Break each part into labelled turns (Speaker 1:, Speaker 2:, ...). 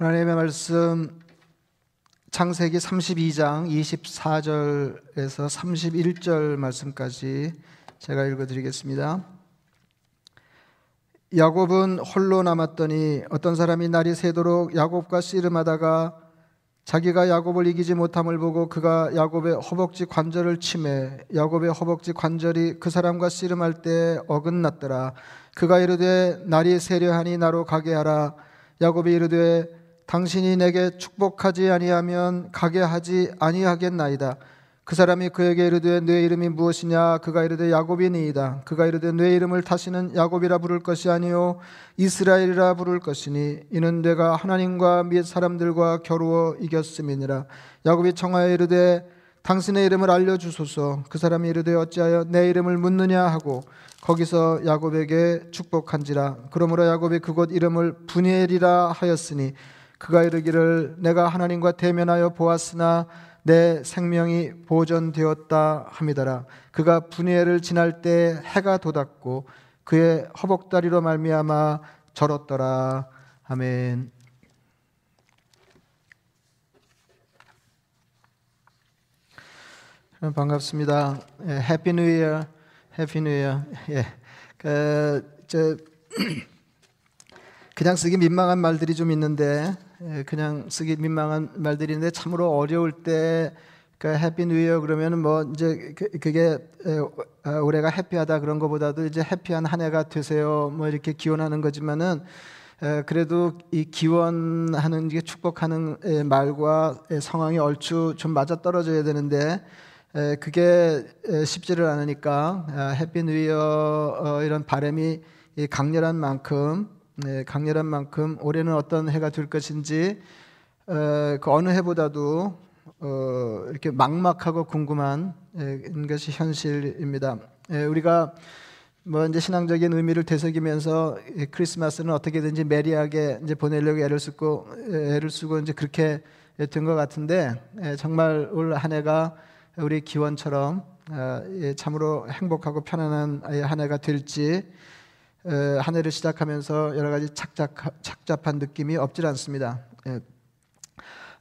Speaker 1: 하나님의 말씀 창세기 32장 24절에서 31절 말씀까지 제가 읽어 드리겠습니다. 야곱은 홀로 남았더니 어떤 사람이 날이 새도록 야곱과 씨름하다가 자기가 야곱을 이기지 못함을 보고 그가 야곱의 허벅지 관절을 치매 야곱의 허벅지 관절이 그 사람과 씨름할 때 어긋났더라 그가 이르되 날이 세려하니 나로 가게 하라 야곱이 이르되 당신이 내게 축복하지 아니하면 가게 하지 아니하겠나이다. 그 사람이 그에게 이르되 내 이름이 무엇이냐? 그가 이르되 야곱이니이다. 그가 이르되 내 이름을 다시는 야곱이라 부를 것이 아니요 이스라엘이라 부를 것이니 이는 내가 하나님과 및 사람들과 겨루어 이겼음이니라. 야곱이 청하여 이르되 당신의 이름을 알려 주소서. 그 사람이 이르되 어찌하여 내 이름을 묻느냐? 하고 거기서 야곱에게 축복한지라. 그러므로 야곱이 그곳 이름을 분이엘이라 하였으니 그가 이르기를 내가 하나님과 대면하여 보았으나 내 생명이 보존되었다 함이더라. 그가 분해를 지날 때 해가 돋았고 그의 허벅다리로 말미암아 절었더라. 아멘. 반갑습니다. Happy New Year. Happy New Year. 예. 그 저 그냥 쓰기 민망한 말들이 좀 있는데 그냥 쓰기 민망한 말들인데 참으로 어려울 때 Happy New Year 그러면 뭐 이제 그, 그게 어, 올해가 happy하다 그런 것보다도 이제 happy한 한 해가 되세요. 뭐 이렇게 기원하는 거지만은 그래도 이 기원하는 게 축복하는 말과 상황이 얼추 좀 맞아 떨어져야 되는데 그게 쉽지를 않으니까 해피 뉴이어 이런 바람이 강렬한 만큼 네, 강렬한 만큼 올해는 어떤 해가 될 것인지 어, 그 어느 해보다도 어, 이렇게 막막하고 궁금한 에, 것이 현실입니다. 에, 우리가 뭐 이제 신앙적인 의미를 되새기면서 크리스마스는 어떻게든지 메리하게 이제 보내려고 애를 쓰고 애를 쓰고 이제 그렇게 된 것 같은데 에, 정말 올 한 해가 우리 기원처럼 어, 예, 참으로 행복하고 편안한 한 해가 될지 한 해를 시작하면서 여러 가지 착잡, 착잡한 느낌이 없질 않습니다. 예.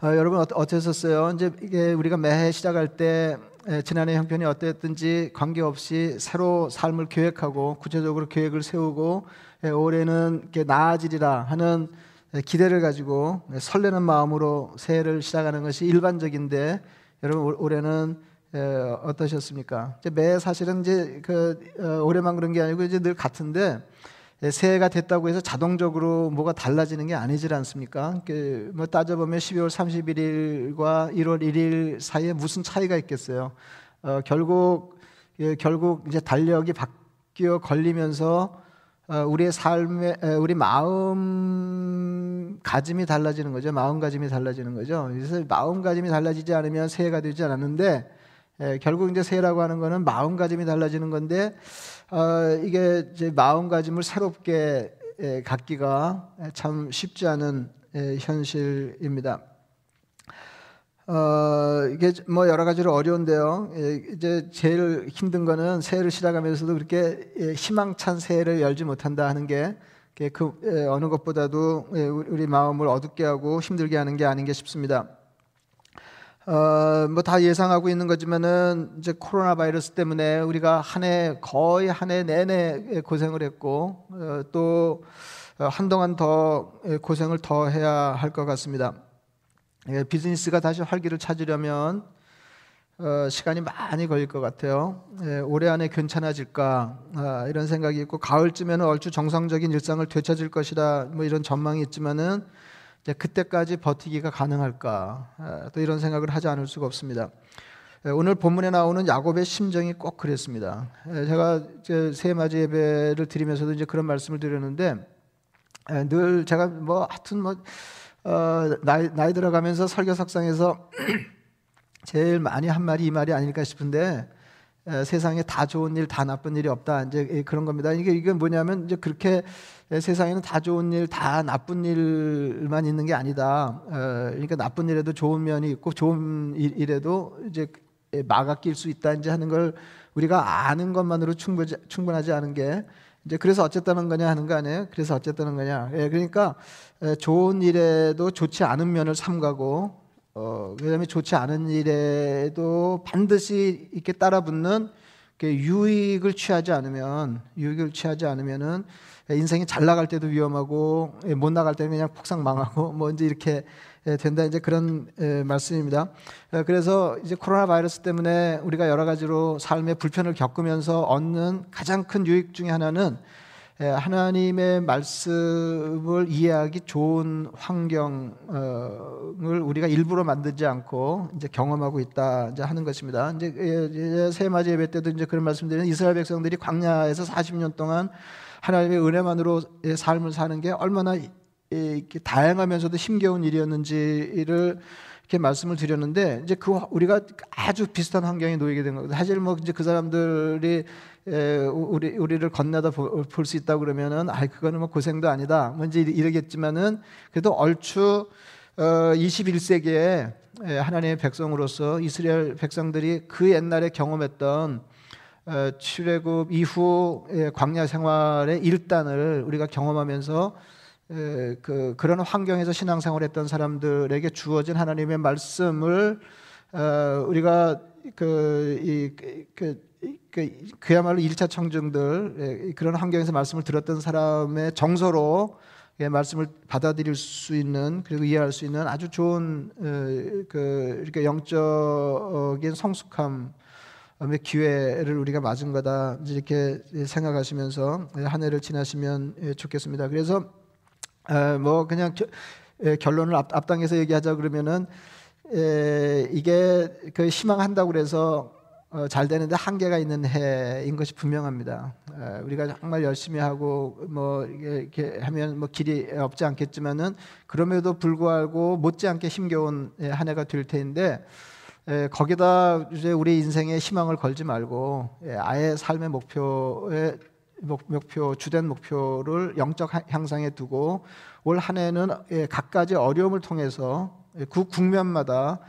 Speaker 1: 어, 여러분 어떠셨어요? 이제 이게 우리가 매해 시작할 때 에, 지난해 형편이 어땠든지 관계없이 새로 삶을 계획하고 구체적으로 계획을 세우고 에, 올해는 이렇게 나아지리라 하는 에, 기대를 가지고 설레는 마음으로 새해를 시작하는 것이 일반적인데 여러분 올해는 어떠셨습니까? 매 사실은 이제 그 어, 올해만 그런 게 아니고 이제 늘 같은데 새해가 됐다고 해서 자동적으로 뭐가 달라지는 게 아니지 않습니까? 뭐 따져보면 12월 31일과 1월 1일 사이에 무슨 차이가 있겠어요? 어, 결국 예, 결국 이제 달력이 바뀌어 걸리면서 어, 우리의 삶의 우리 마음 가짐이 달라지는 거죠. 마음가짐이 달라지는 거죠. 그래서 마음가짐이 달라지지 않으면 새해가 되지 않았는데 예, 결국 이제 새해라고 하는 거는 마음가짐이 달라지는 건데 어, 이게 마음가짐을 새롭게 예, 갖기가 참 쉽지 않은 예, 현실입니다. 어, 이게 뭐 여러 가지로 어려운데요. 예, 이제 제일 힘든 거는 새해를 시작하면서도 그렇게 예, 희망찬 새해를 열지 못한다 하는 게 그 어느 것보다도 우리 마음을 어둡게 하고 힘들게 하는 게 아닌 게 싶습니다. 어, 뭐 다 예상하고 있는 거지만은 이제 코로나 바이러스 때문에 우리가 한 해 거의 한 해 내내 고생을 했고 어, 또 한동안 더 고생을 더 해야 할 것 같습니다. 예, 비즈니스가 다시 활기를 찾으려면 어, 시간이 많이 걸릴 것 같아요. 예, 올해 안에 괜찮아질까 아, 이런 생각이 있고 가을쯤에는 얼추 정상적인 일상을 되찾을 것이다 뭐 이런 전망이 있지만은 그때까지 버티기가 가능할까 또 이런 생각을 하지 않을 수가 없습니다. 오늘 본문에 나오는 야곱의 심정이 꼭 그랬습니다. 제가 새 맞이 예배를 드리면서도 이제 그런 말씀을 드렸는데 늘 제가 뭐 하여튼 뭐 어, 나이, 나이 들어가면서 설교석상에서 제일 많이 한 말이 이 말이 아닐까 싶은데 세상에 다 좋은 일, 다 나쁜 일이 없다. 이제 그런 겁니다. 이게 이게 뭐냐면 이제 그렇게 세상에는 다 좋은 일, 다 나쁜 일만 있는 게 아니다. 어, 그러니까 나쁜 일에도 좋은 면이 있고 좋은 일에도 이제 막아 낄 수 있다. 이제 하는 걸 우리가 아는 것만으로 충분하지, 충분하지 않은 게 이제 그래서 어쨌다는 거냐 하는 거 아니에요? 그래서 어쨌다는 거냐? 예, 그러니까 좋은 일에도 좋지 않은 면을 삼가고 어, 그다음에 좋지 않은 일에도 반드시 이렇게 따라붙는 유익을 취하지 않으면 유익을 취하지 않으면은 인생이 잘 나갈 때도 위험하고 예, 못 나갈 때는 그냥 폭삭 망하고 뭐 이제 이렇게 예, 된다 이제 그런 예, 말씀입니다. 그래서 이제 코로나 바이러스 때문에 우리가 여러 가지로 삶의 불편을 겪으면서 얻는 가장 큰 유익 중에 하나는 하나님의 말씀을 이해하기 좋은 환경을 우리가 일부러 만들지 않고 이제 경험하고 있다 이제 하는 것입니다. 이제 세맞이 예배 때도 이제 그런 말씀드리는 이스라엘 백성들이 광야에서 40년 동안 하나님의 은혜만으로 삶을 사는 게 얼마나 이렇게 다양하면서도 힘겨운 일이었는지를 이렇게 말씀을 드렸는데 이제 그 우리가 아주 비슷한 환경에 놓이게 된 거거든요. 사실 뭐 이제 그 사람들이 우리 우리를 건너다 볼 수 있다 그러면은 아 그거는 뭐 고생도 아니다. 뭔지 뭐 이러겠지만은 그래도 얼추 어 21세기에 하나님의 백성으로서 이스라엘 백성들이 그 옛날에 경험했던 어, 출애굽 이후 광야 생활의 일단을 우리가 경험하면서 그 그런 환경에서 신앙생활했던 사람들에게 주어진 하나님의 말씀을 어, 우리가 그이 그, 그, 그야말로 1차 청중들 그런 환경에서 말씀을 들었던 사람의 정서로 말씀을 받아들일 수 있는 그리고 이해할 수 있는 아주 좋은 그 이렇게 영적인 성숙함 기회를 우리가 맞은 거다 이렇게 생각하시면서 한 해를 지나시면 좋겠습니다. 그래서 뭐 그냥 결론을 앞, 당에서 얘기하자 그러면은 이게 그 희망한다고 그래서 어, 잘 되는데 한계가 있는 해인 것이 분명합니다. 우리가 정말 열심히 하고 뭐 이렇게 하면 뭐 길이 없지 않겠지만은 그럼에도 불구하고 못지않게 힘겨운 한 해가 될 텐데 예, 거기다 이제 우리 인생에 희망을 걸지 말고 예, 아예 삶의 목표에 목표 주된 목표를 영적 향상에 두고 올 한 해는 예, 각가지 어려움을 통해서 그 국면마다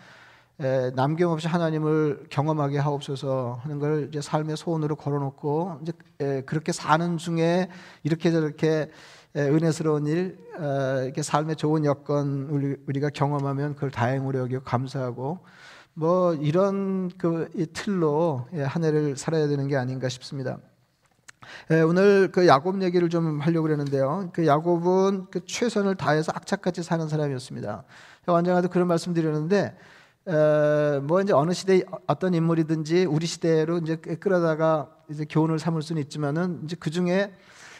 Speaker 1: 남김없이 하나님을 경험하게 하옵소서 하는 걸 이제 삶의 소원으로 걸어놓고 이제 그렇게 사는 중에 이렇게 저렇게 은혜스러운 일, 어, 이렇게 삶의 좋은 여건 우리가 경험하면 그걸 다행으로 여기고 감사하고 뭐 이런 그 틀로 예, 한 해를 살아야 되는 게 아닌가 싶습니다. 예, 오늘 그 야곱 얘기를 좀 하려고 그러는데요. 그 야곱은 그 최선을 다해서 악착같이 사는 사람이었습니다. 언젠가도 그런 말씀 드렸는데 뭐 이제 어느 시대 어떤 인물이든지 우리 시대로 이제 끌어다가 이제 교훈을 삼을 수는 있지만은 이제 그 중에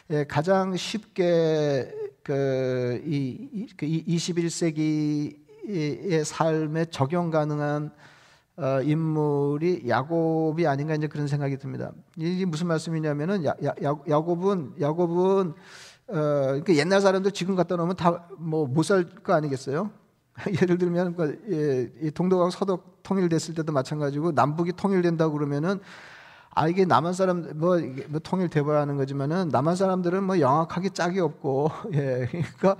Speaker 1: 예, 가장 쉽게 그이 그 21세기 의 삶에 적용 가능한 어, 인물이 야곱이 아닌가 이제 그런 생각이 듭니다. 이게 무슨 말씀이냐면은 야, 야, 야곱은 야곱은 어, 그러니까 옛날 사람들 지금 갖다 놓으면 다 뭐 못 살 거 아니겠어요? 예를 들면 그, 예, 동독하고 서독 통일됐을 때도 마찬가지고 남북이 통일된다 그러면은 아 이게 남한 사람 뭐, 뭐 통일돼봐야 하는 거지만은 남한 사람들은 뭐 영악하게 짝이 없고 예 그러니까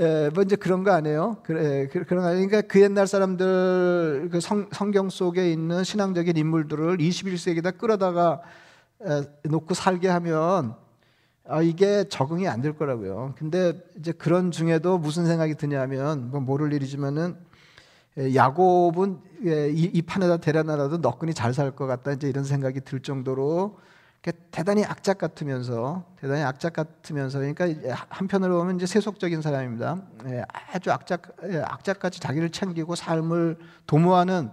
Speaker 1: 예, 뭐 이제 그런 거 아니에요? 그래, 그, 그런 거 그러니까 그 옛날 사람들 그 성, 성경 속에 있는 신앙적인 인물들을 21세기다 끌어다가 에, 놓고 살게 하면 아, 이게 적응이 안 될 거라고요. 근데 이제 그런 중에도 무슨 생각이 드냐면 뭐 모를 일이지만은 야곱은 이, 이 판에다 데려놔도 너끈히 잘 살 것 같다 이제 이런 생각이 들 정도로 대단히 악착 같으면서 대단히 악착 같으면서 그러니까 한편으로 보면 이제 세속적인 사람입니다. 예, 아주 악착 예, 악착같이 자기를 챙기고 삶을 도모하는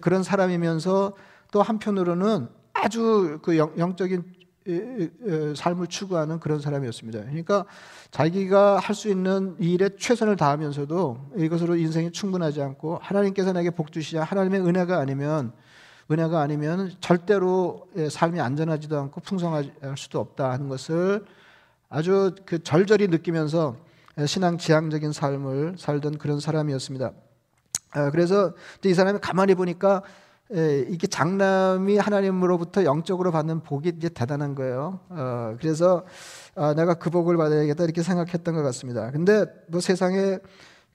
Speaker 1: 그런 사람이면서 또 한편으로는 아주 그 영, 적인 삶을 추구하는 그런 사람이었습니다. 그러니까 자기가 할 수 있는 일에 최선을 다하면서도 이것으로 인생이 충분하지 않고 하나님께서 내게 복 주시자 하나님의 은혜가 아니면 은혜가 아니면 절대로 예, 삶이 안전하지도 않고 풍성할 수도 없다 하는 것을 아주 그 절절히 느끼면서 예, 신앙 지향적인 삶을 살던 그런 사람이었습니다. 아, 그래서 이 사람이 가만히 보니까 예, 이게 장남이 하나님으로부터 영적으로 받는 복이 이제 대단한 거예요. 어, 그래서 아, 내가 그 복을 받아야겠다 이렇게 생각했던 것 같습니다. 근데 뭐 세상에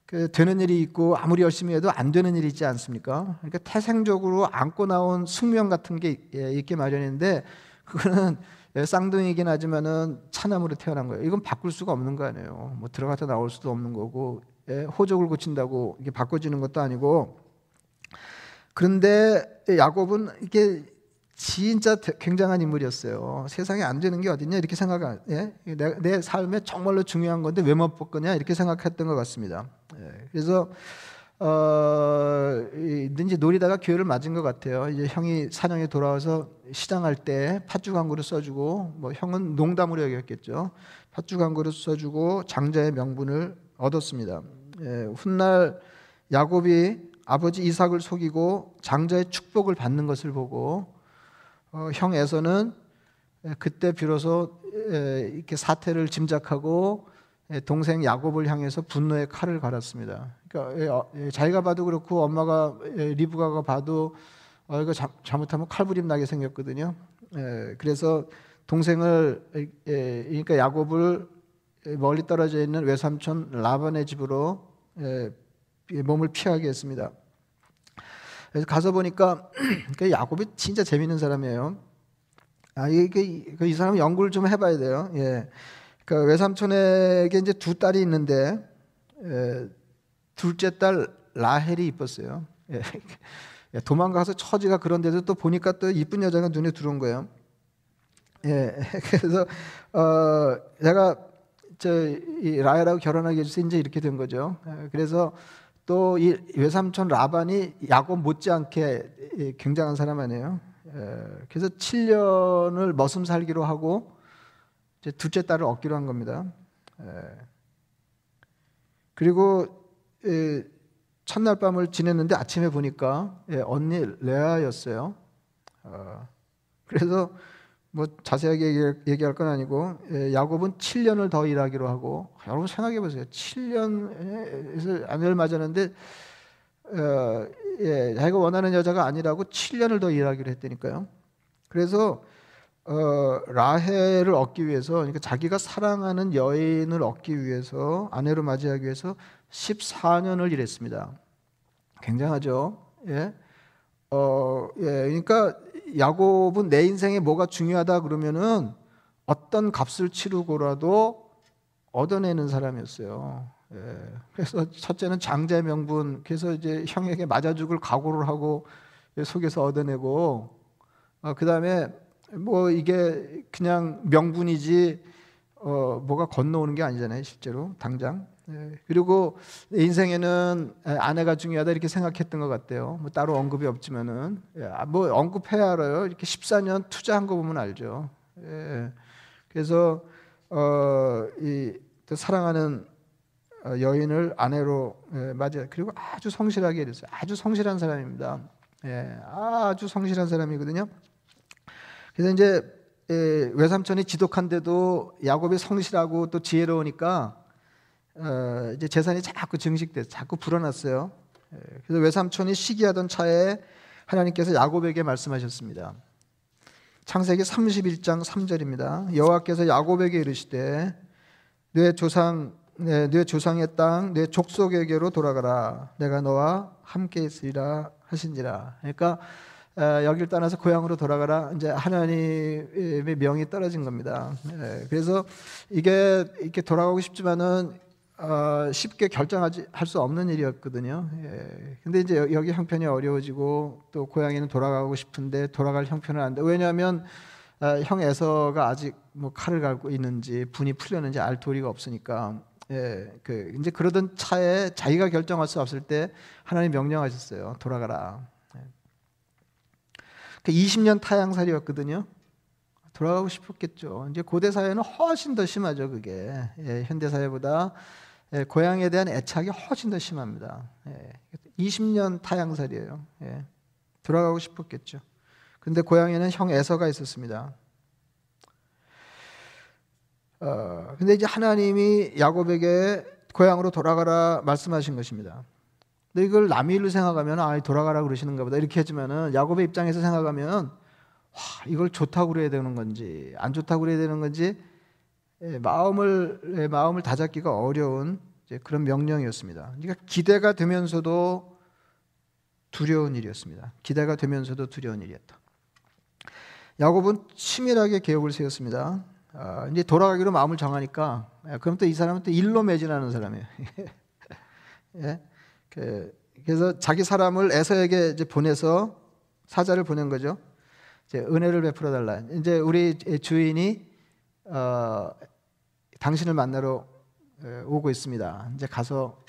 Speaker 1: 그 되는 일이 있고 아무리 열심히 해도 안 되는 일이 있지 않습니까? 그러니까 태생적으로 안고 나온 숙명 같은 게 예, 있게 마련인데 그거는 예, 쌍둥이긴 하지만은 차남으로 태어난 거예요. 이건 바꿀 수가 없는 거 아니에요. 뭐 들어갔다 나올 수도 없는 거고 예, 호적을 고친다고 이게 바꿔지는 것도 아니고 그런데 야곱은 이게 진짜 굉장한 인물이었어요. 세상에 안 되는 게 어딨냐 이렇게 생각, 예? 내, 내 삶에 정말로 중요한 건데 왜 못 바꾸냐 이렇게 생각했던 것 같습니다. 예, 그래서 어, 이제 놀이다가 기회를 맞은 것 같아요. 이제 형이 사냥에 돌아와서 시장할 때 팥죽 한 그릇 써주고, 뭐 형은 농담으로 여겼겠죠. 팥죽 한 그릇 써주고 장자의 명분을 얻었습니다. 예, 훗날 야곱이 아버지 이삭을 속이고 장자의 축복을 받는 것을 보고 어, 형 에서는 그때 비로소 이렇게 사태를 짐작하고 동생 야곱을 향해서 분노의 칼을 갈았습니다. 그러니까 어, 자기가 봐도 그렇고 엄마가 리브가가 봐도 어 이거 잘못하면 칼부림 나게 생겼거든요. 그래서 동생을 그러니까 야곱을 멀리 떨어져 있는 외삼촌 라반의 집으로 몸을 피하게 했습니다. 그래서 가서 보니까 그 야곱이 진짜 재밌는 사람이에요. 아 이게 이 사람 연구를 좀 해봐야 돼요. 예. 그 외삼촌에게 이제 두 딸이 있는데 에, 둘째 딸 라헬이 이뻤어요. 예. 도망가서 처지가 그런데도 또 보니까 또 이쁜 여자가 눈에 들어온 거예요. 예, 그래서 어 제가 저 이 라헬하고 결혼하게 해주세요. 이제 이렇게 된 거죠. 예, 그래서 또 이 외삼촌 라반이 야곱 못지않게 굉장한 사람 아니에요. 예, 그래서 7년을 머슴 살기로 하고 둘째 딸을 얻기로 한 겁니다. 예. 그리고 첫날 밤을 지냈는데 아침에 보니까 예, 언니 레아였어요. 어, 그래서 뭐 자세하게 얘기할 건 아니고 예, 야곱은 7년을 더 일하기로 하고 여러분 생각해 보세요. 7년에서 아내를 맞았는데 어, 예, 자기가 원하는 여자가 아니라고 7년을 더 일하기로 했다니까요. 그래서 어, 라헬을 얻기 위해서 그러니까 자기가 사랑하는 여인을 얻기 위해서 아내로 맞이하기 위해서 14년을 일했습니다. 굉장하죠. 예. 어, 예. 그러니까 야곱은 내 인생에 뭐가 중요하다 그러면은 어떤 값을 치르고라도 얻어내는 사람이었어요. 예. 그래서 첫째는 장자 명분. 그래서 이제 형에게 맞아 죽을 각오를 하고 속에서 얻어내고 어, 그 다음에 뭐 이게 그냥 명분이지 어 뭐가 건너오는 게 아니잖아요 실제로 당장 예. 그리고 인생에는 아내가 중요하다 이렇게 생각했던 것 같아요 뭐 따로 언급이 없지만은 예. 아, 뭐 언급해야 알아요 이렇게 14년 투자한 거 보면 알죠 예. 그래서 어 이 사랑하는 어, 여인을 아내로 예, 맞아 그리고 아주 성실하게 이랬어요 아주 성실한 사람입니다 예. 아주 성실한 사람이거든요 그래서 이제 외삼촌이 지독한데도 야곱이 성실하고 또 지혜로우니까 어, 이제 재산이 자꾸 증식돼서 자꾸 불어났어요. 그래서 외삼촌이 시기하던 차에 하나님께서 야곱에게 말씀하셨습니다. 창세기 31장 3절입니다. 여호와께서 야곱에게 이르시되 내 조상 내, 내 조상의 땅 내 족속에게로 돌아가라 내가 너와 함께 있으리라 하신지라. 그러니까 여기를 떠나서 고향으로 돌아가라. 이제 하나님의 명이 떨어진 겁니다. 그래서 이게 이렇게 돌아가고 싶지만은 어, 쉽게 결정하지 할 수 없는 일이었거든요. 예. 근데 이제 여기 형편이 어려워지고 또 고향에는 돌아가고 싶은데 돌아갈 형편은 안 돼. 왜냐하면 어, 형 에서가 아직 뭐 칼을 갈고 있는지 분이 풀렸는지 알 도리가 없으니까. 예, 그 이제 그러던 차에 자기가 결정할 수 없을 때 하나님 명령하셨어요. 돌아가라. 그 20년 타향살이였거든요. 돌아가고 싶었겠죠. 이제 고대 사회는 훨씬 더 심하죠. 그게 예, 현대 사회보다 예, 고향에 대한 애착이 훨씬 더 심합니다. 예, 20년 타향살이에요. 예, 돌아가고 싶었겠죠. 근데 고향에는 형 에서가 있었습니다. 어, 근데 이제 하나님이 야곱에게 고향으로 돌아가라 말씀하신 것입니다. 근데 이걸 남의 일로 생각하면 아 돌아가라 그러시는가 보다 이렇게 하지만은 야곱의 입장에서 생각하면 와 이걸 좋다고 그래야 되는 건지 안 좋다고 그래야 되는 건지 예, 마음을 예, 마음을 다잡기가 어려운 그런 명령이었습니다. 그러니까 기대가 되면서도 두려운 일이었습니다. 기대가 되면서도 두려운 일이었다. 야곱은 치밀하게 계획을 세웠습니다. 아, 이제 돌아가기로 마음을 정하니까 예, 그럼 또 이 사람은 또 일로 매진하는 사람이에요. 예? 그, 래서 자기 사람을 에서에게 이제 보내서 사자를 보낸 거죠. 이제 은혜를 베풀어 달라. 이제 우리 주인이 어, 당신을 만나러 오고 있습니다. 이제 가서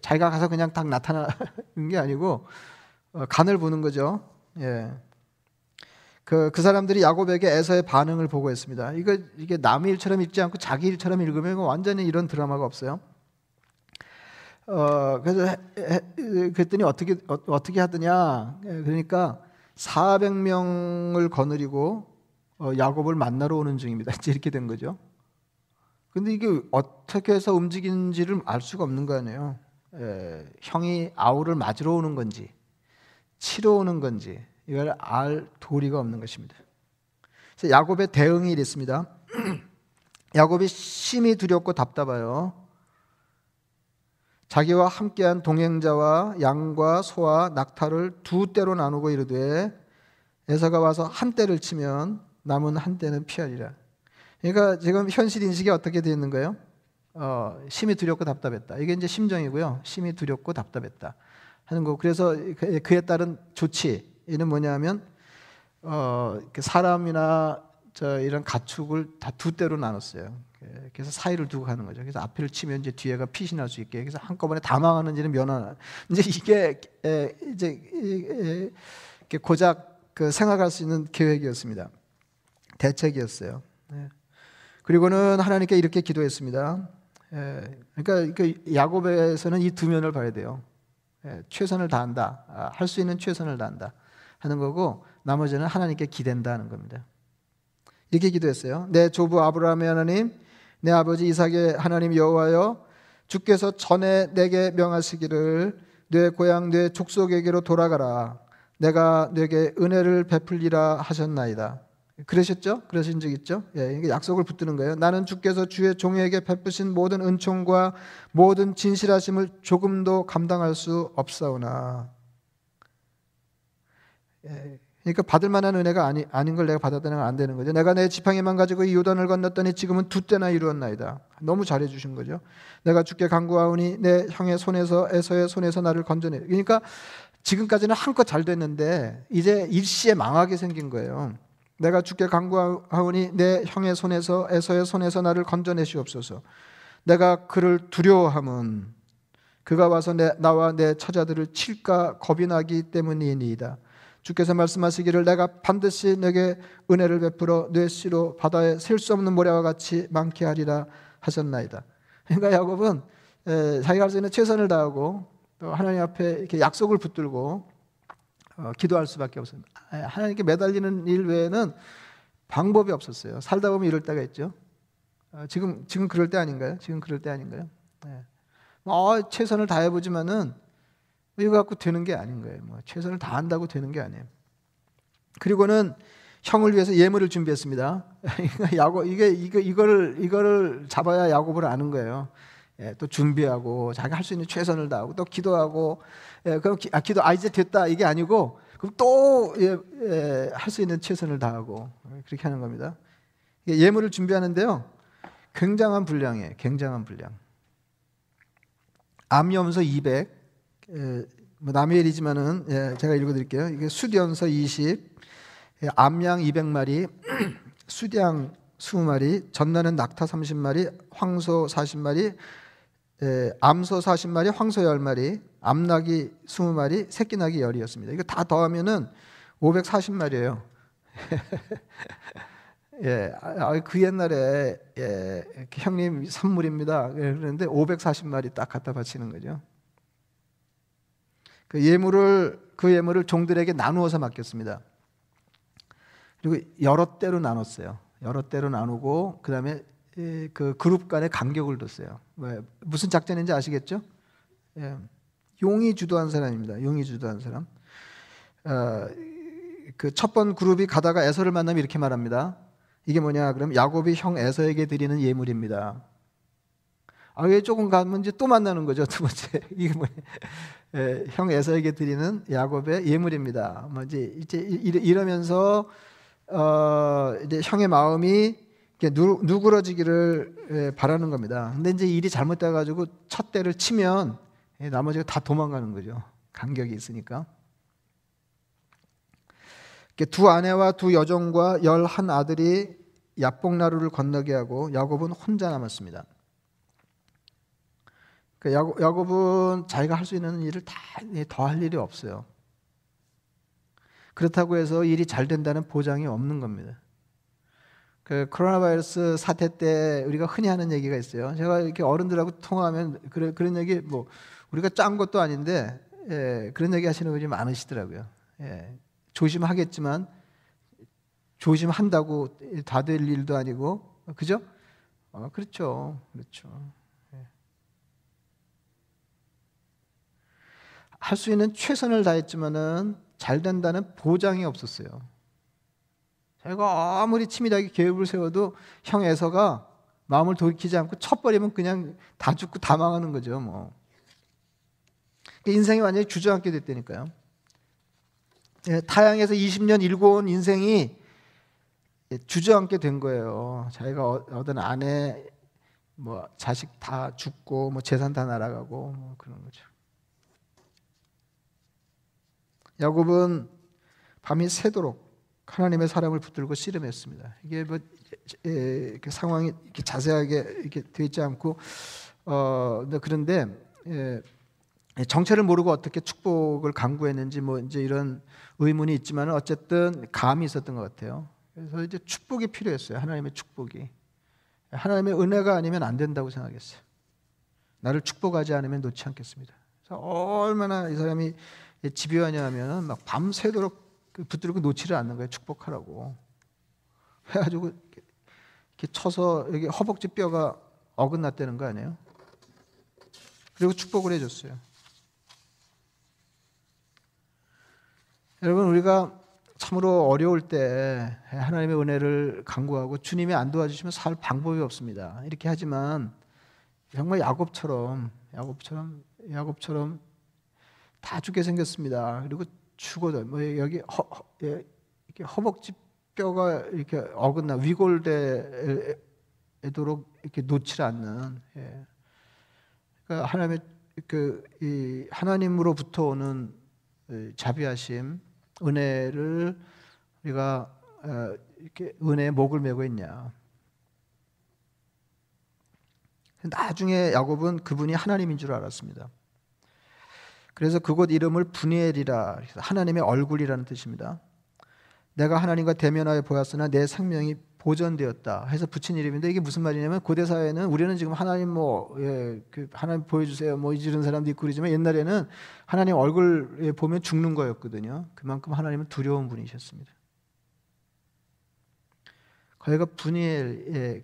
Speaker 1: 자기가 가서 그냥 딱 나타나는 게 아니고 어, 간을 보는 거죠. 예. 그, 그 사람들이 야곱에게 에서의 반응을 보고 있습니다. 이거, 이게 남의 일처럼 읽지 않고 자기 일처럼 읽으면 완전히 이런 드라마가 없어요. 어, 그래서 해, 해, 그랬더니 어떻게, 어, 어떻게 하더냐. 예, 그러니까 400명을 거느리고 어, 야곱을 만나러 오는 중입니다. 이렇게 된 거죠. 근데 이게 어떻게 해서 움직이는지를 알 수가 없는 거 아니에요. 예, 형이 아우를 맞으러 오는 건지, 치러 오는 건지, 이걸 알 도리가 없는 것입니다. 그래서 야곱의 대응이 이랬습니다. 야곱이 심히 두렵고 답답하여 자기와 함께한 동행자와 양과 소와 낙타를 두 떼로 나누고 이르되 에서가 와서 한 떼를 치면 남은 한 떼는 피하리라. 그러니까 지금 현실 인식이 어떻게 되어 있는 거예요? 어, 심히 두렵고 답답했다. 이게 이제 심정이고요. 심히 두렵고 답답했다 하는 거. 그래서 그, 그에 따른 조치 이는 뭐냐면 어, 사람이나 저 이런 가축을 다 두 대로 나눴어요. 그래서 사이를 두고 가는 거죠. 그래서 앞을 치면 이제 뒤에가 날수 있게. 그래서 한꺼번에 다 망하는지는 면하는. 이제 이게 에, 이제 에, 에, 고작 그 생각할 수 있는 계획이었습니다. 대책이었어요. 네. 그리고는 하나님께 이렇게 기도했습니다. 예, 그러니까 그 야곱에서는 이 두 면을 봐야 돼요. 예, 최선을 다한다. 아, 할수 있는 최선을 다한다. 하는 거고 나머지는 하나님께 기댄다는 겁니다. 이렇게 기도했어요. 내 조부 아브라함의 하나님, 내 아버지 이삭의 하나님 여호와여, 주께서 전에 내게 명하시기를 내 고향 내 족속에게로 돌아가라. 내가 내게 은혜를 베풀리라 하셨나이다. 그러셨죠? 그러신 적 있죠? 예, 이게 약속을 붙드는 거예요. 나는 주께서 주의 종에게 베푸신 모든 은총과 모든 진실하심을 조금도 감당할 수 없사오나. 예, 그러니까 받을 만한 은혜가 아니, 아닌 걸 내가 받았다는 건 안 되는 거죠. 내가 내 지팡이만 가지고 이 요단을 건넜더니 지금은 두 때나 이루었나이다. 너무 잘해 주신 거죠. 내가 주께 간구하오니 내 형의 손에서 에서의 손에서 나를 건져내. 그러니까 지금까지는 한껏 잘 됐는데 이제 일시에 망하게 생긴 거예요. 내가 주께 간구하오니 내 형의 손에서 에서의 손에서 나를 건져내시옵소서. 내가 그를 두려워함은 그가 와서 내, 나와 내 처자들을 칠까 겁이 나기 때문이니이다. 주께서 말씀하시기를 내가 반드시 내게 은혜를 베풀어 내 씨로 바다에 셀 수 없는 모래와 같이 많게 하리라 하셨나이다. 그러니까 야곱은 자기가 할 수 있는 최선을 다하고 또 하나님 앞에 이렇게 약속을 붙들고 어, 기도할 수밖에 없습니다. 하나님께 매달리는 일 외에는 방법이 없었어요. 살다 보면 이럴 때가 있죠. 어, 지금 지금 그럴 때 아닌가요? 지금 그럴 때 아닌가요? 네. 뭐, 어, 최선을 다해 보지만은 이거 갖고 되는 게 아닌 거예요. 뭐 최선을 다한다고 되는 게 아니에요. 그리고는 형을 위해서 예물을 준비했습니다. 야곱 이게 이거 이거를 이거를 잡아야 야곱을 아는 거예요. 예, 또 준비하고 자기 할수 있는 최선을 다하고 또 기도하고 예, 그럼 기, 아, 기도 아 이제 됐다 이게 아니고 그럼 또 할수 예, 예, 있는 최선을 다하고 그렇게 하는 겁니다. 예물을 준비하는데요. 굉장한 분량이에요. 굉장한 분량. 암염소 200, 예, 뭐 남의 일이지만은 예, 제가 읽어드릴게요. 이게 수련서 20, 예, 암양 200마리, 수량 20마리, 전나는 낙타 30마리, 황소 40마리, 예, 암소 40마리, 황소 10마리, 암낙이 20마리, 새끼낙이 10이었습니다. 이거 다 더하면은 540마리예요. 예, 아, 그 옛날에 예, 형님 선물입니다. 그런데 540마리 딱 갖다 바치는 거죠. 그 예물을 그 예물을 종들에게 나누어서 맡겼습니다. 그리고 여러 때로 나눴어요. 여러 때로 나누고 그다음에 그 그룹 간에 간격을 뒀어요. 왜 무슨 작전인지 아시겠죠? 예. 용이 주도한 사람입니다. 용이 주도한 사람. 어, 그첫 번 그룹이 가다가 에서를 만나면 이렇게 말합니다. 이게 뭐냐? 그럼 야곱이 형 에서에게 드리는 예물입니다. 아, 왜 조금 가면 이제 또 만나는 거죠. 두 번째. 이게 뭐냐? 예, 형 에서에게 드리는 야곱의 예물입니다. 뭐 이제 이제 이러면서 어, 이제 형의 마음이 누, 누그러지기를 바라는 겁니다. 근데 이제 일이 잘못돼 가지고 첫 대를 치면 나머지가 다 도망가는 거죠. 간격이 있으니까. 두 아내와 두 여종과 열 한 아들이 야복나루를 건너게 하고 야곱은 혼자 남았습니다. 그 야곱은 자기가 할 수 있는 일을 다 더 할 일이 없어요. 그렇다고 해서 일이 잘 된다는 보장이 없는 겁니다. 그 코로나 바이러스 사태 때 우리가 흔히 하는 얘기가 있어요. 제가 이렇게 어른들하고 통화하면 그런 그런 얘기 뭐 우리가 짠 것도 아닌데 예, 그런 얘기 하시는 분이 많으시더라고요. 예, 조심하겠지만 조심한다고 다 될 일도 아니고 그죠? 어, 그렇죠, 그렇죠. 예. 할수 있는 최선을 다했지만은 잘 된다는 보장이 없었어요. 자기가 아무리 치밀하게 계획을 세워도 형 에서가 마음을 돌이키지 않고 쳐버리면 그냥 다 죽고 다 망하는 거죠. 뭐 인생이 완전히 주저앉게 됐다니까요. 예, 타양에서 20년 일궈 온 인생이 주저앉게 된 거예요. 자기가 얻은 아내, 뭐 자식 다 죽고, 뭐 재산 다 날아가고, 뭐 그런 거죠. 야곱은 밤이 새도록 하나님의 사랑을 붙들고 씨름했습니다. 이게 뭐 에, 상황이 이렇게 자세하게 이렇게 되어 있지 않고 어 그런데 에, 정체를 모르고 어떻게 축복을 강구했는지 뭐 이제 이런 의문이 있지만 어쨌든 감이 있었던 것 같아요. 그래서 이제 축복이 필요했어요. 하나님의 축복이 하나님의 은혜가 아니면 안 된다고 생각했어요. 나를 축복하지 않으면 놓지 않겠습니다. 그래서 얼마나 이 사람이 집요하냐 면 막 밤새도록 그 붙들고 놓지를 않는 거예요. 축복하라고. 해가지고 이렇게 쳐서 여기 허벅지 뼈가 어긋났다는 거 아니에요? 그리고 축복을 해줬어요. 여러분 우리가 참으로 어려울 때 하나님의 은혜를 간구하고 주님이 안 도와주시면 살 방법이 없습니다. 이렇게 하지만 정말 야곱처럼 야곱처럼 야곱처럼 다 죽게 생겼습니다. 그리고 죽어도 뭐 여기 허, 허 예, 이렇게 허벅지 뼈가 이렇게 어긋나 위골되도록 이렇게 놓지 않는 예. 그러니까 하나님의 그이 하나님으로부터 오는 자비하심 은혜를 우리가 어, 이렇게 은혜의 목을 메고 있냐. 나중에 야곱은 그분이 하나님인 줄 알았습니다. 그래서 그곳 이름을 분이엘이라 하나님의 얼굴이라는 뜻입니다. 내가 하나님과 대면하여 보았으나 내 생명이 보존되었다 해서 붙인 이름인데 이게 무슨 말이냐면 고대 사회는 우리는 지금 하나님 뭐 예, 그 하나님 보여주세요 뭐 이런 사람도 있고 그러지만 옛날에는 하나님 얼굴 보면 죽는 거였거든요. 그만큼 하나님은 두려운 분이셨습니다. 거기가 분이엘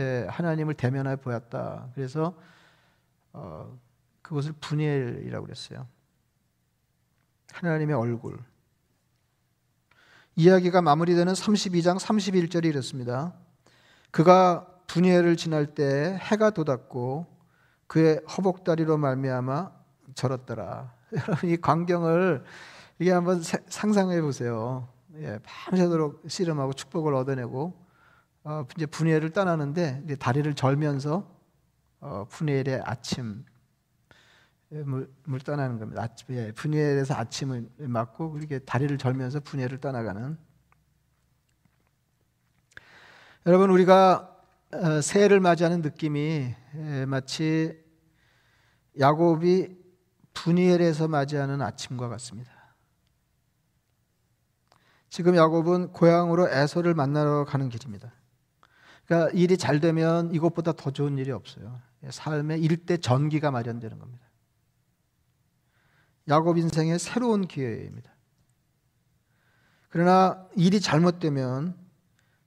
Speaker 1: 예, 하나님을 대면하여 보았다. 그래서 어, 그것을 분엘이라고 그랬어요. 하나님의 얼굴. 이야기가 마무리되는 32장 31절이 이렇습니다. 그가 분예를 지날 때 해가 돋았고 그의 허복다리로 말미암아 절었더라. 여러분 이 광경을 이게 한번 상상해 보세요. 예, 밤새도록 씨름하고 축복을 얻어내고 어, 이제 분예를 떠나는데 이제 다리를 절면서 어, 분예의 아침 예, 물, 물 떠나는 겁니다. 아침, 예, 분예에서 아침을 맞고 이렇게 다리를 절면서 분예를 떠나가는. 여러분 우리가 어, 새해를 맞이하는 느낌이 예, 마치 야곱이 분이엘에서 맞이하는 아침과 같습니다. 지금 야곱은 고향으로 에서를 만나러 가는 길입니다. 그러니까 일이 잘 되면 이것보다 더 좋은 일이 없어요. 삶의 일대 전기가 마련되는 겁니다. 야곱 인생의 새로운 기회입니다. 그러나 일이 잘못되면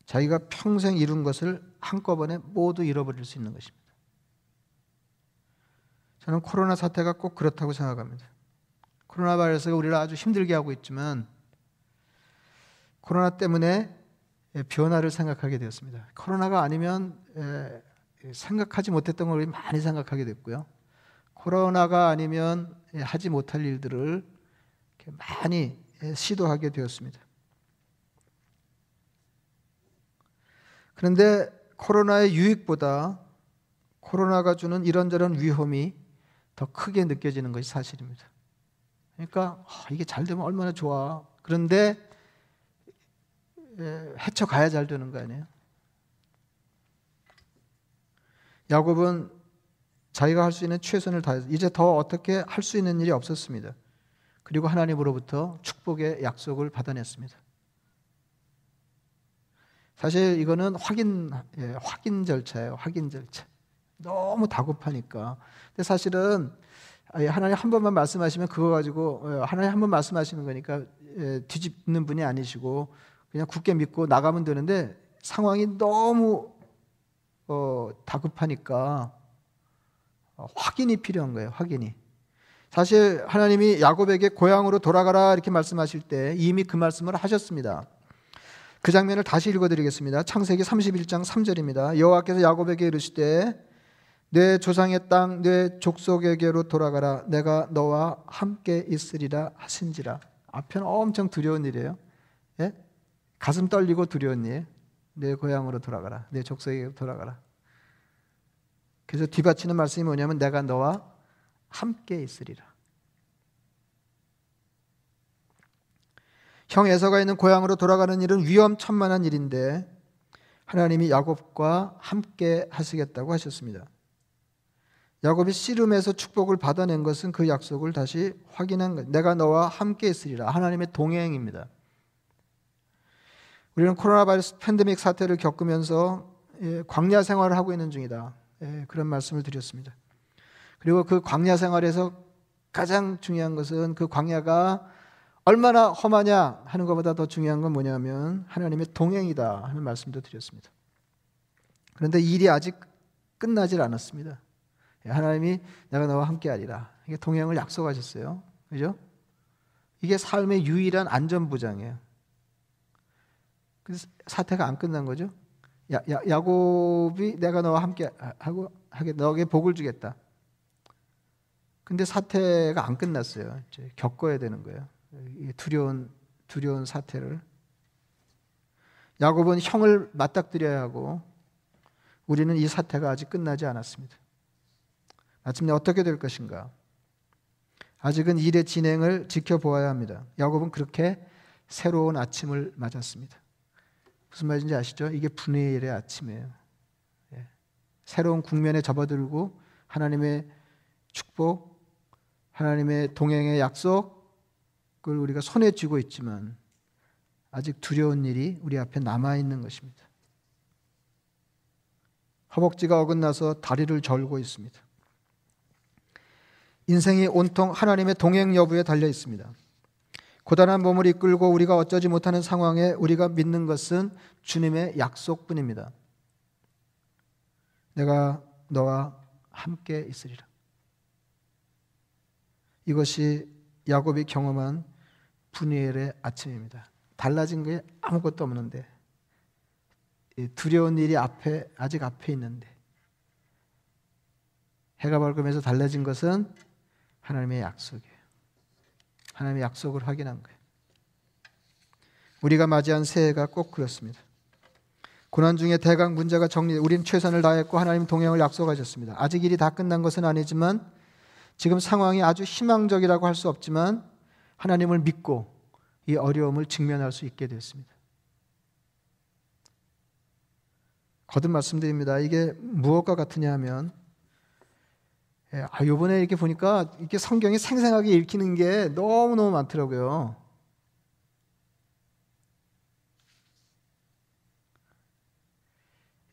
Speaker 1: 자기가 평생 이룬 것을 한꺼번에 모두 잃어버릴 수 있는 것입니다. 저는 코로나 사태가 꼭 그렇다고 생각합니다. 코로나 바이러스가 우리를 아주 힘들게 하고 있지만 코로나 때문에 변화를 생각하게 되었습니다. 코로나가 아니면 생각하지 못했던 걸 많이 생각하게 됐고요. 코로나가 아니면 하지 못할 일들을 많이 시도하게 되었습니다. 그런데 코로나의 유익보다 코로나가 주는 이런저런 위험이 더 크게 느껴지는 것이 사실입니다. 그러니까 아, 이게 잘 되면 얼마나 좋아. 그런데 헤쳐가야 잘 되는 거 아니에요? 야곱은 자기가 할 수 있는 최선을 다해서 이제 더 어떻게 할 수 있는 일이 없었습니다. 그리고 하나님으로부터 축복의 약속을 받아냈습니다. 사실 이거는 확인 예, 확인 절차예요. 확인 절차. 너무 다급하니까. 근데 사실은 하나님 한 번만 말씀하시면 그거 가지고 어, 하나님 한 번 말씀하시는 거니까 예, 뒤집는 분이 아니시고 그냥 굳게 믿고 나가면 되는데 상황이 너무 어, 다급하니까 어, 확인이 필요한 거예요. 확인이. 사실 하나님이 야곱에게 고향으로 돌아가라 이렇게 말씀하실 때 이미 그 말씀을 하셨습니다. 그 장면을 다시 읽어드리겠습니다. 창세기 31장 3절입니다. 여호와께서 야곱에게 이르시되 내 조상의 땅, 내 족속에게로 돌아가라. 내가 너와 함께 있으리라 하신지라. 앞에는 엄청 두려운 일이에요. 예? 가슴 떨리고 두려운 일. 내 고향으로 돌아가라. 내 족속에게로 돌아가라. 그래서 뒤받치는 말씀이 뭐냐면 내가 너와 함께 있으리라. 형 에서가 있는 고향으로 돌아가는 일은 위험천만한 일인데 하나님이 야곱과 함께 하시겠다고 하셨습니다. 야곱이 씨름에서 축복을 받아낸 것은 그 약속을 다시 확인한 것. 내가 너와 함께 있으리라. 하나님의 동행입니다. 우리는 코로나 바이러스 팬데믹 사태를 겪으면서 예, 광야 생활을 하고 있는 중이다. 예, 그런 말씀을 드렸습니다. 그리고 그 광야 생활에서 가장 중요한 것은 그 광야가 얼마나 험하냐 하는 것보다 더 중요한 건 뭐냐면 하나님의 동행이다 하는 말씀도 드렸습니다. 그런데 일이 아직 끝나질 않았습니다. 예, 하나님이 내가 너와 함께하리라. 이게 동행을 약속하셨어요. 그죠? 이게 삶의 유일한 안전보장이에요. 사태가 안 끝난 거죠. 야, 야, 야곱이 내가 너와 함께 하고 하게 너에게 복을 주겠다. 근데 사태가 안 끝났어요. 이제 겪어야 되는 거예요. 두려운 두려운 사태를 야곱은 형을 맞닥뜨려야 하고 우리는 이 사태가 아직 끝나지 않았습니다. 마침내 어떻게 될 것인가? 아직은 일의 진행을 지켜보아야 합니다. 야곱은 그렇게 새로운 아침을 맞았습니다. 무슨 말인지 아시죠? 이게 분의 일의 아침이에요. 예. 새로운 국면에 접어들고 하나님의 축복, 하나님의 동행의 약속을 우리가 손에 쥐고 있지만 아직 두려운 일이 우리 앞에 남아 있는 것입니다. 허벅지가 어긋나서 다리를 절고 있습니다. 인생이 온통 하나님의 동행 여부에 달려 있습니다. 고단한 몸을 이끌고 우리가 어쩌지 못하는 상황에 우리가 믿는 것은 주님의 약속뿐입니다. 내가 너와 함께 있으리라. 이것이 야곱이 경험한 분이엘의 아침입니다. 달라진 게 아무것도 없는데 두려운 일이 앞에 아직 앞에 있는데 해가 밝으면서 달라진 것은 하나님의 약속이에요. 하나님의 약속을 확인한 거예요. 우리가 맞이한 새해가 꼭 그렇습니다. 고난 중에 대강 문제가 정리, 우리는 최선을 다했고 하나님 동행을 약속하셨습니다. 아직 일이 다 끝난 것은 아니지만 지금 상황이 아주 희망적이라고 할 수 없지만 하나님을 믿고 이 어려움을 직면할 수 있게 됐습니다. 거듭 말씀드립니다. 이게 무엇과 같으냐 하면 예, 아, 요번에 이렇게 보니까 이렇게 성경이 생생하게 읽히는 게 너무너무 많더라고요.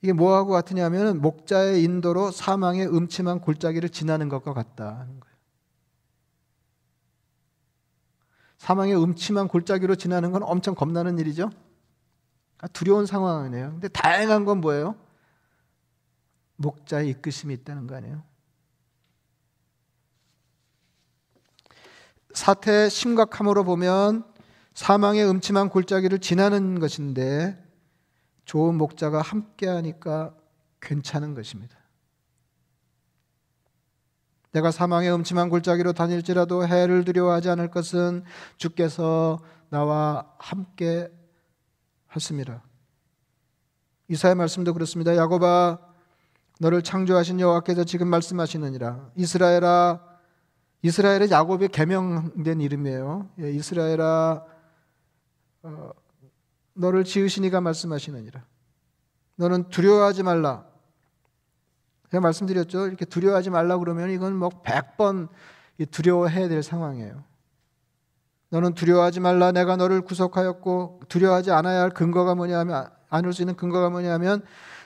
Speaker 1: 이게 뭐하고 같으냐면 목자의 인도로 사망의 음침한 골짜기를 지나는 것과 같다는 거예요. 사망의 음침한 골짜기로 지나는 건 엄청 겁나는 일이죠. 아, 두려운 상황이네요. 근데 다행한 건 뭐예요? 목자의 이끄심이 있다는 거 아니에요? 사태의 심각함으로 보면 사망의 음침한 골짜기를 지나는 것인데 좋은 목자가 함께하니까 괜찮은 것입니다. 내가 사망의 음침한 골짜기로 다닐지라도 해를 두려워하지 않을 것은 주께서 나와 함께 하십니다. 이사야 말씀도 그렇습니다. 야곱아 너를 창조하신 여호와께서 지금 말씀하시느니라. 이스라엘아 이스라엘은 야곱의 개명된 이름이에요. 예, 이스라엘아 어, 너를 지으시니가 말씀하시느니라. 너는 두려워하지 말라. 제가 말씀드렸죠. 이렇게 두려워하지 말라 그러면 이건 뭐 100번 두려워해야 될 상황이에요. 너는 두려워하지 말라. 내가 너를 구속하였고 두려워하지 않아야 할 근거가 뭐냐면 안을 수 있는 근거가 뭐냐면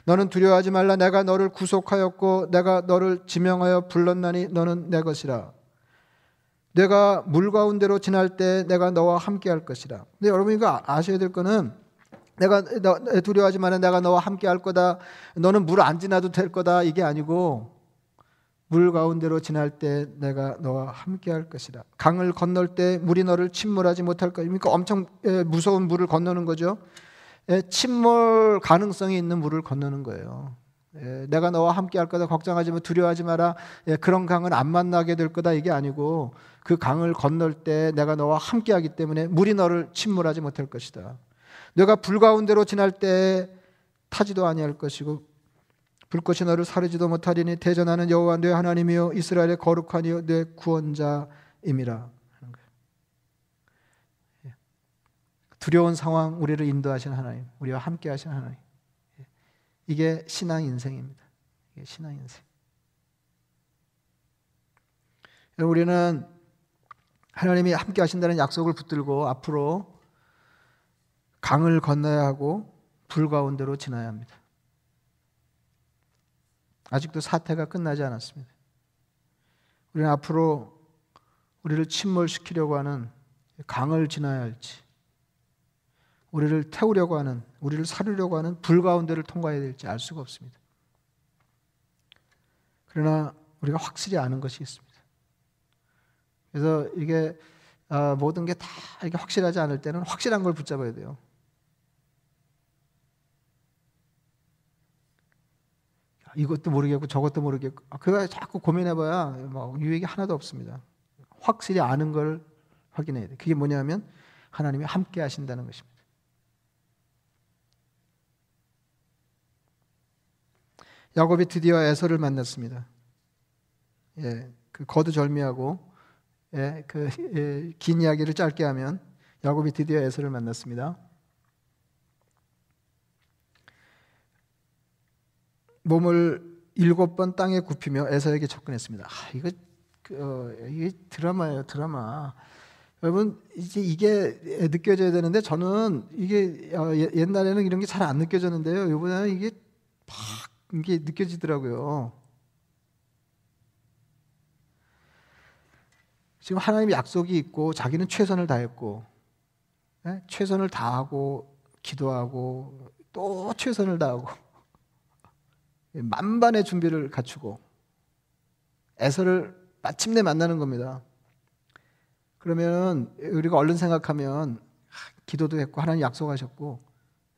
Speaker 1: 너는 두려워하지 말라. 내가 너를 구속하였고 내가 너를 지명하여 불렀나니 너는 내 것이라. 내가 물 가운데로 지날 때 내가 너와 함께 할 것이라. 근데 여러분 이거 아셔야 될 거는 내가 두려워하지 마라. 내가 너와 함께 할 거다. 너는 물 안 지나도 될 거다. 이게 아니고 물 가운데로 지날 때 내가 너와 함께 할 것이다. 강을 건널 때 물이 너를 침몰하지 못할 것이니까 그러니까 엄청 무서운 물을 건너는 거죠. 침몰 가능성이 있는 물을 건너는 거예요. 내가 너와 함께 할 거다. 걱정하지 마. 두려워하지 마라. 그런 강은 안 만나게 될 거다. 이게 아니고 그 강을 건널 때 내가 너와 함께 하기 때문에 물이 너를 침몰하지 못할 것이다. 내가 불 가운데로 지날 때 타지도 아니할 것이고 불꽃이 너를 사르지도 못하리니 대전하는 여호와 내 하나님이요 이스라엘의 거룩하니요 내 구원자임이라 예. 두려운 상황 우리를 인도하신 하나님, 우리와 함께 하신 하나님. 예. 이게 신앙 인생입니다. 이게 신앙 인생. 우리는 하나님이 함께 하신다는 약속을 붙들고 앞으로 강을 건너야 하고 불 가운데로 지나야 합니다. 아직도 사태가 끝나지 않았습니다. 우리는 앞으로 우리를 침몰시키려고 하는 강을 지나야 할지, 우리를 태우려고 하는, 우리를 사르려고 하는 불 가운데를 통과해야 될지 알 수가 없습니다. 그러나 우리가 확실히 아는 것이 있습니다. 그래서 이게 어, 모든 게 다 이게 확실하지 않을 때는 확실한 걸 붙잡아야 돼요. 이것도 모르겠고 저것도 모르겠고 아, 그거 자꾸 고민해봐야 뭐 유익이 하나도 없습니다. 확실히 아는 걸 확인해야 돼. 그게 뭐냐면 하나님이 함께 하신다는 것입니다. 야곱이 드디어 에서를 만났습니다. 예, 그 거두절미하고 예, 그긴 예, 이야기를 짧게 하면 야곱이 드디어 에서를 만났습니다. 몸을 일곱 번 땅에 굽히며 에서에게 접근했습니다. 아, 이거 그, 어, 이게 드라마예요, 드라마. 여러분 이제 이게 느껴져야 되는데 저는 이게 어, 옛날에는 이런 게 잘 안 느껴졌는데요. 이번에는 이게 팍 이게 느껴지더라고요. 지금 하나님의 약속이 있고 자기는 최선을 다했고 네? 최선을 다하고 기도하고 또 최선을 다하고 만반의 준비를 갖추고 에서를 마침내 만나는 겁니다. 그러면 우리가 얼른 생각하면 기도도 했고 하나님 약속하셨고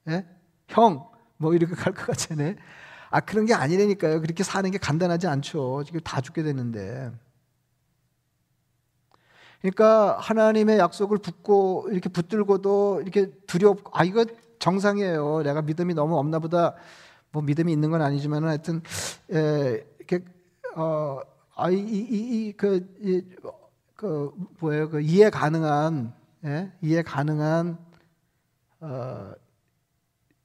Speaker 1: 예? 형뭐 이렇게 갈 것 같잖아요. 아 그런 게 아니라니까요. 그렇게 사는 게 간단하지 않죠. 지금 다 죽게 되는데. 그러니까 하나님의 약속을 붙고 이렇게 붙들고도 이렇게 두렵고 아 이거 정상이에요. 내가 믿음이 너무 없나 보다. 뭐 믿음이 있는 건 아니지만 하여튼 에, 이렇게 어 아이이그 그 뭐예요 그 이해 가능한 예? 이해 가능한 어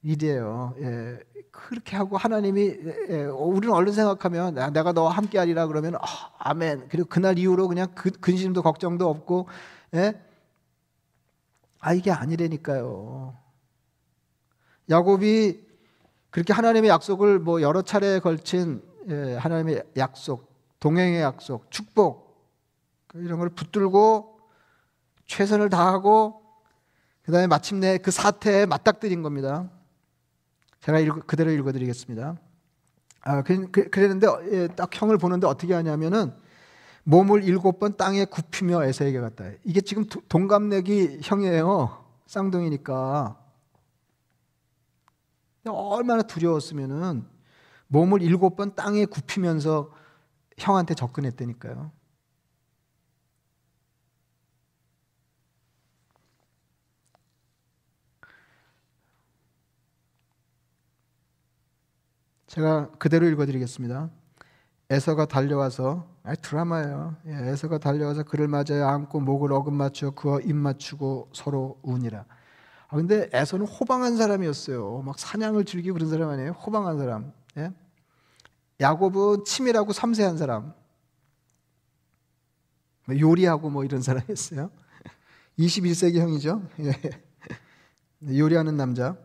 Speaker 1: 일이에요. 예. 그렇게 하고 하나님이 예, 우리는 얼른 생각하면 내가 너와 함께하리라 그러면 아, 아멘. 그리고 그날 이후로 그냥 그, 근심도 걱정도 없고 예? 아 이게 아니라니까요. 야곱이 그렇게 하나님의 약속을 뭐 여러 차례에 걸친 예, 하나님의 약속, 동행의 약속, 축복 이런 걸 붙들고 최선을 다하고 그다음에 마침내 그 사태에 맞닥뜨린 겁니다. 제가 읽, 그대로 읽어드리겠습니다. 아, 그, 그 랬는데 예, 딱 형을 보는데 어떻게 하냐면은 몸을 일곱 번 땅에 굽히며 에서에게 갔다. 이게 지금 동갑내기 형이에요. 쌍둥이니까. 얼마나 두려웠으면은 몸을 일곱 번 땅에 굽히면서 형한테 접근했다니까요. 제가 그대로 읽어드리겠습니다. 에서가 달려와서 아, 드라마예요. 예, 에서가 달려와서 그를 맞아야 안고 목을 어금 맞추어 그와 입 맞추고 서로 우니라. 아, 근데 에서는 호방한 사람이었어요. 막 사냥을 즐기고 그런 사람 아니에요? 호방한 사람. 예? 야곱은 치밀하고 섬세한 사람. 뭐 요리하고 뭐 이런 사람이었어요. 21세기 형이죠. 예. 요리하는 남자.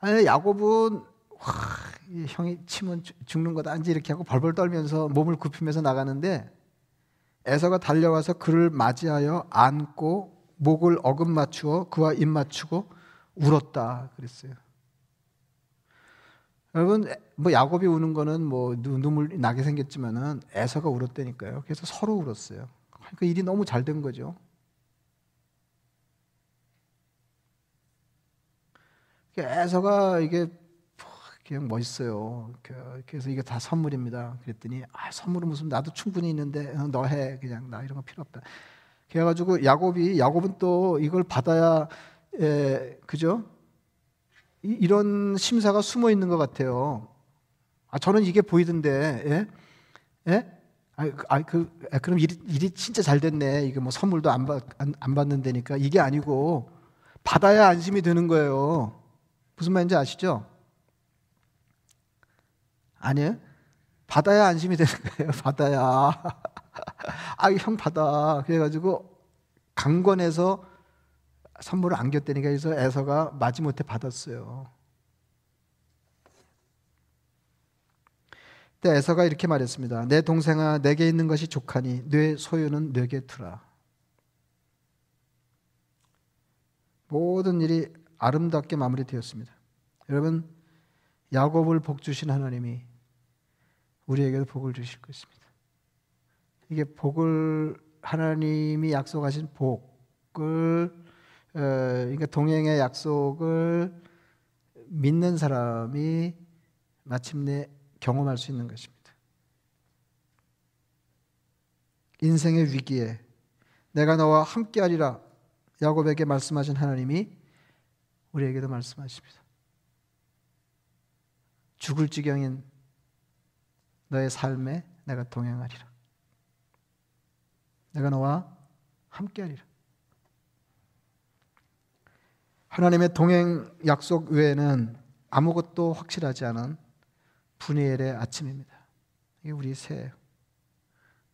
Speaker 1: 아니 야곱은 와, 형이 치면 죽는 거다 이제 이렇게 하고 벌벌 떨면서 몸을 굽히면서 나가는데 에서가 달려와서 그를 맞이하여 안고 목을 어금 맞추어 그와 입 맞추고 울었다 그랬어요. 여러분 뭐 야곱이 우는 거는 뭐 눈물 나게 생겼지만은 에서가 울었다니까요. 그래서 서로 울었어요. 그러니까 일이 너무 잘 된 거죠. 에서가 이게 그냥 멋있어요. 그래서 이게 다 선물입니다. 그랬더니 아, 선물은 무슨 나도 충분히 있는데 어, 너 해. 그냥 나 이런 거 필요 없다. 그래 가지고 야곱이 야곱은 또 이걸 받아야 에, 그죠? 이, 런 심사가 숨어 있는 것 같아요. 아 저는 이게 보이던데, 예? 예? 아, 그, 아, 그, 아, 그럼 일이, 일이 진짜 잘 됐네. 이게 뭐 선물도 안, 받, 안, 안 받는다니까. 이게 아니고, 받아야 안심이 드는 거예요. 무슨 말인지 아시죠? 아니에요? 받아야 안심이 되는 거예요. 받아야. 아, 형 받아. 그래가지고, 강권해서 선물을 안겼다니까 해서 에서가 마지못해 받았어요. 때 에서가 이렇게 말했습니다. 내 동생아 내게 있는 것이 족하니 뇌 소유는 내게 두라. 모든 일이 아름답게 마무리되었습니다. 여러분 야곱을 복 주신 하나님이 우리에게도 복을 주실 것입니다. 이게 복을 하나님이 약속하신 복을 어, 그러니까 동행의 약속을 믿는 사람이 마침내 경험할 수 있는 것입니다. 인생의 위기에 내가 너와 함께하리라 야곱에게 말씀하신 하나님이 우리에게도 말씀하십니다. 죽을 지경인 너의 삶에 내가 동행하리라. 내가 너와 함께하리라. 하나님의 동행 약속 외에는 아무것도 확실하지 않은 분이엘의 아침입니다. 이게 우리 새해예요.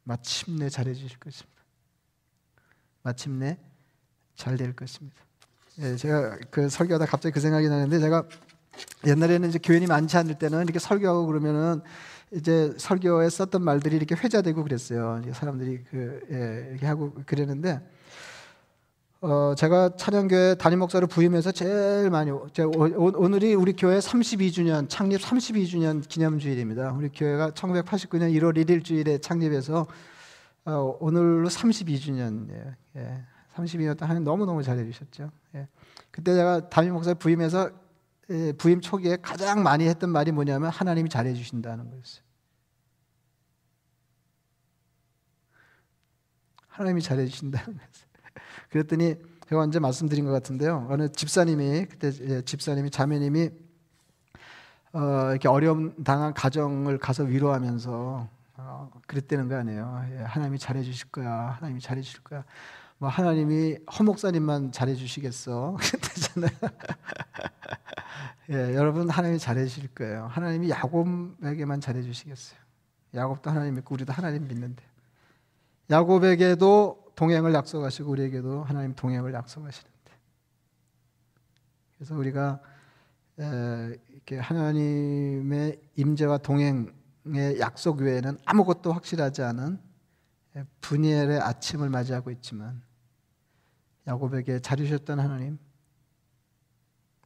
Speaker 1: 마침내 잘해주실 것입니다. 마침내 잘 될 것입니다. 예, 제가 그 설교하다 갑자기 그 생각이 나는데 제가 옛날에는 이제 교인이 많지 않을 때는 이렇게 설교하고 그러면은 이제 설교에 썼던 말들이 이렇게 회자되고 그랬어요. 사람들이 그 예, 이렇게 하고 그랬는데 어, 제가 찬양교회 담임 목사를 부임해서 제일 많이 제가 오, 늘이 우리 교회 32주년 창립 32주년 기념주일입니다. 우리 교회가 1989년 1월 1일 주일에 창립해서 어, 오늘로 32주년이에요. 예, 32년 동안 너무 너무 잘해 주셨죠. 예. 그때 제가 담임 목사 부임해서 예, 부임 초기에 가장 많이 했던 말이 뭐냐면 하나님이 잘해 주신다는 거였어요. 하나님이 잘해 주신다는 거였어요. 그랬더니 제가 언제 말씀드린 것 같은데요. 어느 집사님이 그때 예, 집사님이 자매님이 어, 이렇게 어려움 당한 가정을 가서 위로하면서 어, 그랬다는 거 아니에요. 예, 하나님이 잘해 주실 거야. 하나님이 잘해 주실 거야. 뭐 하나님이 허 목사님만 잘해 주시겠어. 그랬잖아요. 예, 여러분 하나님이 잘해 주실 거예요. 하나님이 야곱에게만 잘해 주시겠어요. 야곱도 하나님 믿고 우리도 하나님 믿는데. 야곱에게도 동행을 약속하시고 우리에게도 하나님 동행을 약속하시는데 그래서 우리가 이렇게 하나님의 임재와 동행의 약속 외에는 아무것도 확실하지 않은 분이엘의 아침을 맞이하고 있지만 야곱에게 자주셨던 하나님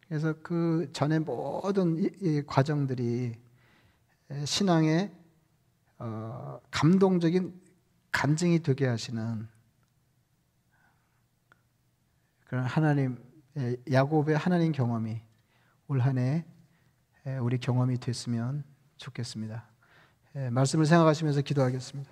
Speaker 1: 그래서 그 전에 모든 이, 과정들이 신앙의 어, 감동적인 간증이 되게 하시는 그런 하나님 야곱의 하나님 경험이 올 한해 우리 경험이 됐으면 좋겠습니다. 말씀을 생각하시면서 기도하겠습니다.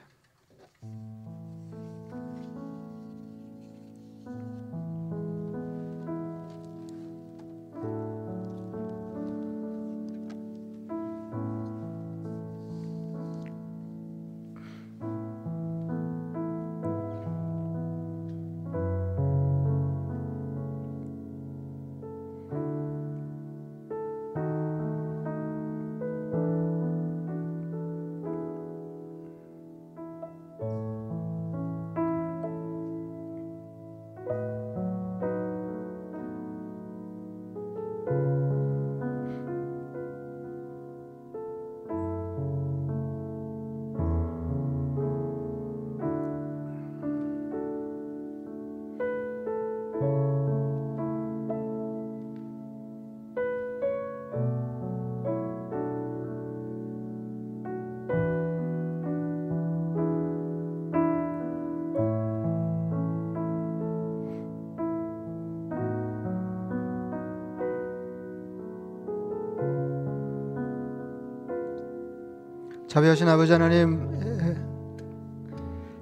Speaker 1: 자비하신 아버지 하나님 에,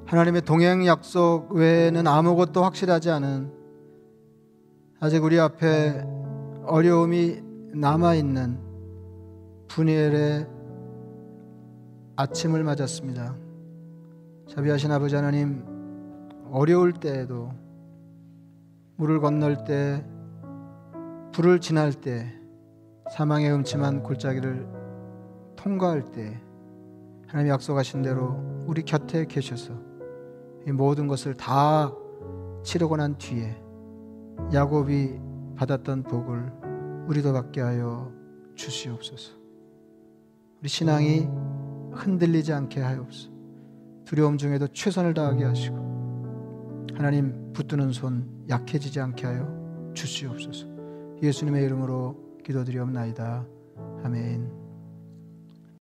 Speaker 1: 하나님의 동행 약속 외에는 아무것도 확실하지 않은 아직 우리 앞에 어려움이 남아 있는 분이엘의 아침을 맞았습니다. 자비하신 아버지 하나님 어려울 때에도 물을 건널 때 불을 지날 때 사망의 음침한 골짜기를 통과할 때 하나님 약속하신 대로 우리 곁에 계셔서 이 모든 것을 다 치르고 난 뒤에 야곱이 받았던 복을 우리도 받게 하여 주시옵소서. 우리 신앙이 흔들리지 않게 하옵소서. 두려움 중에도 최선을 다하게 하시고 하나님 붙드는 손 약해지지 않게 하여 주시옵소서. 예수님의 이름으로 기도드리옵나이다. 아멘.